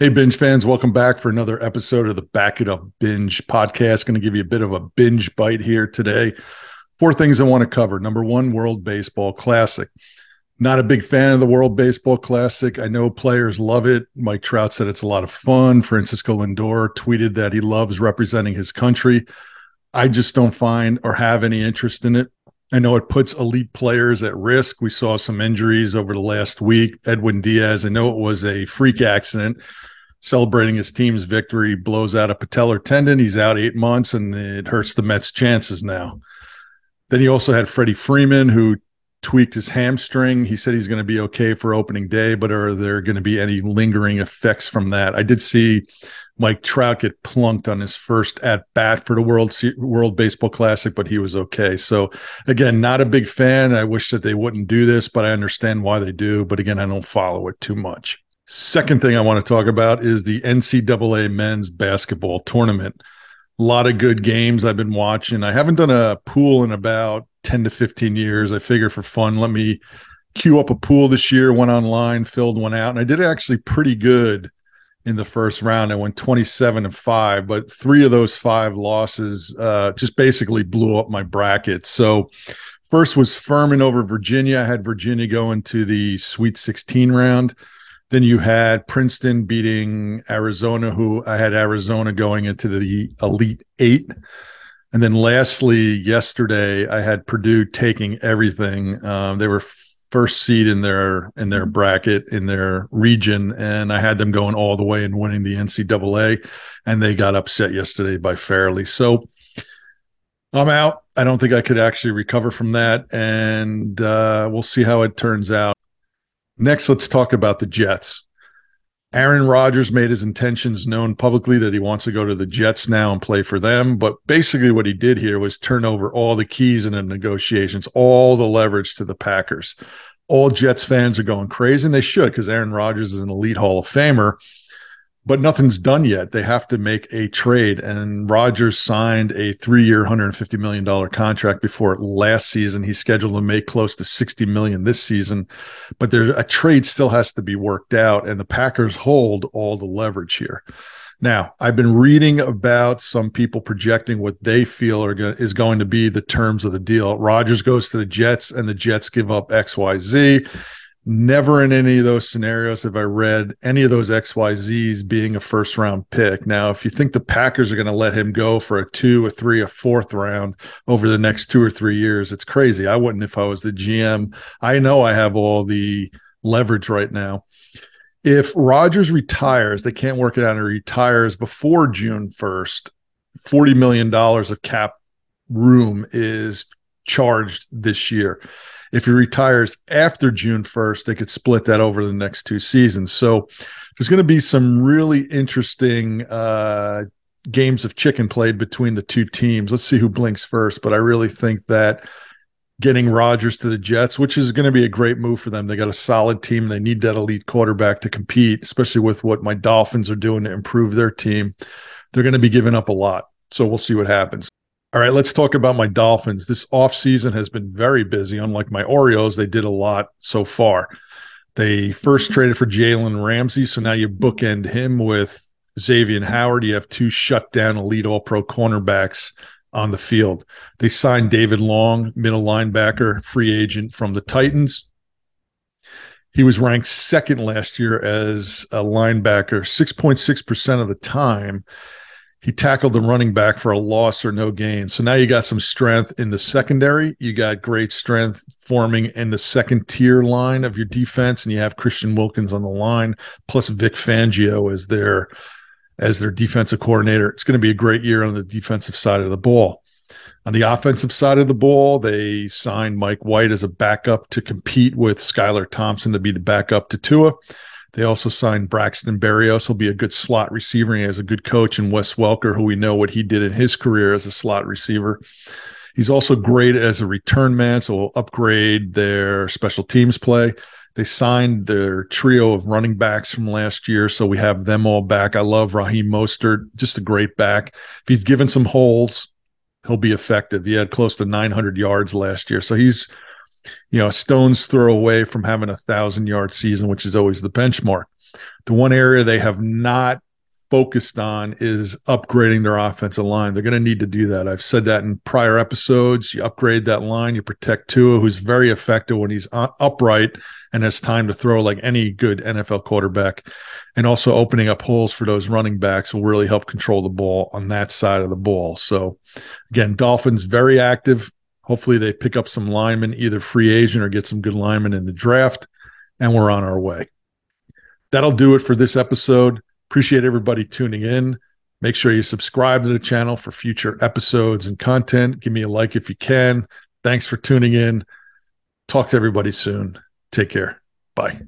Hey, binge fans, welcome back for another episode of the Back It Up Binge podcast. Going to give you a bit of a binge bite here today. Four things I want to cover. Number one, World Baseball Classic. Not a big fan of the World Baseball Classic. I know players love it. Mike Trout said it's a lot of fun. Francisco Lindor tweeted that he loves representing his country. I just don't find or have any interest in it. I know it puts elite players at risk. We saw some injuries over the last week. Edwin Diaz, I know it was a freak accident celebrating his team's victory, blows out a patellar tendon. He's out eight months, and it hurts the Mets' chances now. Then you also had Freddie Freeman, who tweaked his hamstring. He said he's going to be okay for opening day, but are there going to be any lingering effects from that? I did see Mike Trout get plunked on his first at bat for the World World Baseball Classic, but he was okay. So again, not a big fan. I wish that they wouldn't do this, but I understand why they do. But again, I don't follow it too much. Second thing I want to talk about is the NCAA men's basketball tournament. A lot of good games I've been watching. I haven't done a pool in about 10 to 15 years. I figure for fun, let me queue up a pool this year, went online, filled one out, and I did actually pretty good in the first round. I went 27 and 5, but three of those five losses uh, just basically blew up my bracket. So first was Furman over Virginia. I had Virginia going to the Sweet 16 round. Then you had Princeton beating Arizona, who I had Arizona going into the Elite Eight. And then lastly, yesterday I had Purdue taking everything. Um, they were first seed in their in their bracket in their region, and I had them going all the way and winning the NCAA, and they got upset yesterday by Fairleigh. So I'm out. I don't think I could actually recover from that, and uh, we'll see how it turns out. Next, let's talk about the Jets. Aaron Rodgers made his intentions known publicly that he wants to go to the Jets now and play for them. But basically, what he did here was turn over all the keys in the negotiations, all the leverage to the Packers. All Jets fans are going crazy, and they should because Aaron Rodgers is an elite Hall of Famer but nothing's done yet. They have to make a trade. And Rodgers signed a three year, $150 million contract before last season. He's scheduled to make close to 60 million this season. But there's a trade still has to be worked out. And the Packers hold all the leverage here. Now, I've been reading about some people projecting what they feel are go- is going to be the terms of the deal. Rodgers goes to the Jets and the Jets give up XYZ Never in any of those scenarios have I read any of those XYZs being a first round pick. Now, if you think the Packers are going to let him go for a two, a three, a fourth round over the next two or three years, it's crazy. I wouldn't if I was the GM. I know I have all the leverage right now. If Rodgers retires, they can't work it out and retires before June 1st, $40 million of cap room is charged this year. If he retires after June 1st, they could split that over the next two seasons. So there's going to be some really interesting uh, games of chicken played between the two teams. Let's see who blinks first. But I really think that getting Rodgers to the Jets, which is going to be a great move for them. They got a solid team. They need that elite quarterback to compete, especially with what my Dolphins are doing to improve their team. They're going to be giving up a lot. So we'll see what happens. All right, let's talk about my Dolphins. This offseason has been very busy. Unlike my Orioles, they did a lot so far. They first mm-hmm. traded for Jalen Ramsey, so now you bookend him with Xavier Howard. You have two shutdown elite all pro cornerbacks on the field. They signed David Long, middle linebacker, free agent from the Titans. He was ranked second last year as a linebacker, 6.6% of the time he tackled the running back for a loss or no gain. So now you got some strength in the secondary. You got great strength forming in the second tier line of your defense, and you have Christian Wilkins on the line, plus Vic Fangio as their as their defensive coordinator. It's going to be a great year on the defensive side of the ball. On the offensive side of the ball, they signed Mike White as a backup to compete with Skylar Thompson to be the backup to Tua. They also signed Braxton Berrios. He'll be a good slot receiver. He has a good coach in Wes Welker, who we know what he did in his career as a slot receiver. He's also great as a return man, so we'll upgrade their special teams play. They signed their trio of running backs from last year, so we have them all back. I love Raheem Mostert, just a great back. If he's given some holes, he'll be effective. He had close to 900 yards last year, so he's you know, a stone's throw away from having a thousand yard season, which is always the benchmark. The one area they have not focused on is upgrading their offensive line. They're going to need to do that. I've said that in prior episodes. You upgrade that line, you protect Tua, who's very effective when he's upright and has time to throw like any good NFL quarterback. And also opening up holes for those running backs will really help control the ball on that side of the ball. So, again, Dolphins very active. Hopefully, they pick up some linemen, either free agent or get some good linemen in the draft. And we're on our way. That'll do it for this episode. Appreciate everybody tuning in. Make sure you subscribe to the channel for future episodes and content. Give me a like if you can. Thanks for tuning in. Talk to everybody soon. Take care. Bye.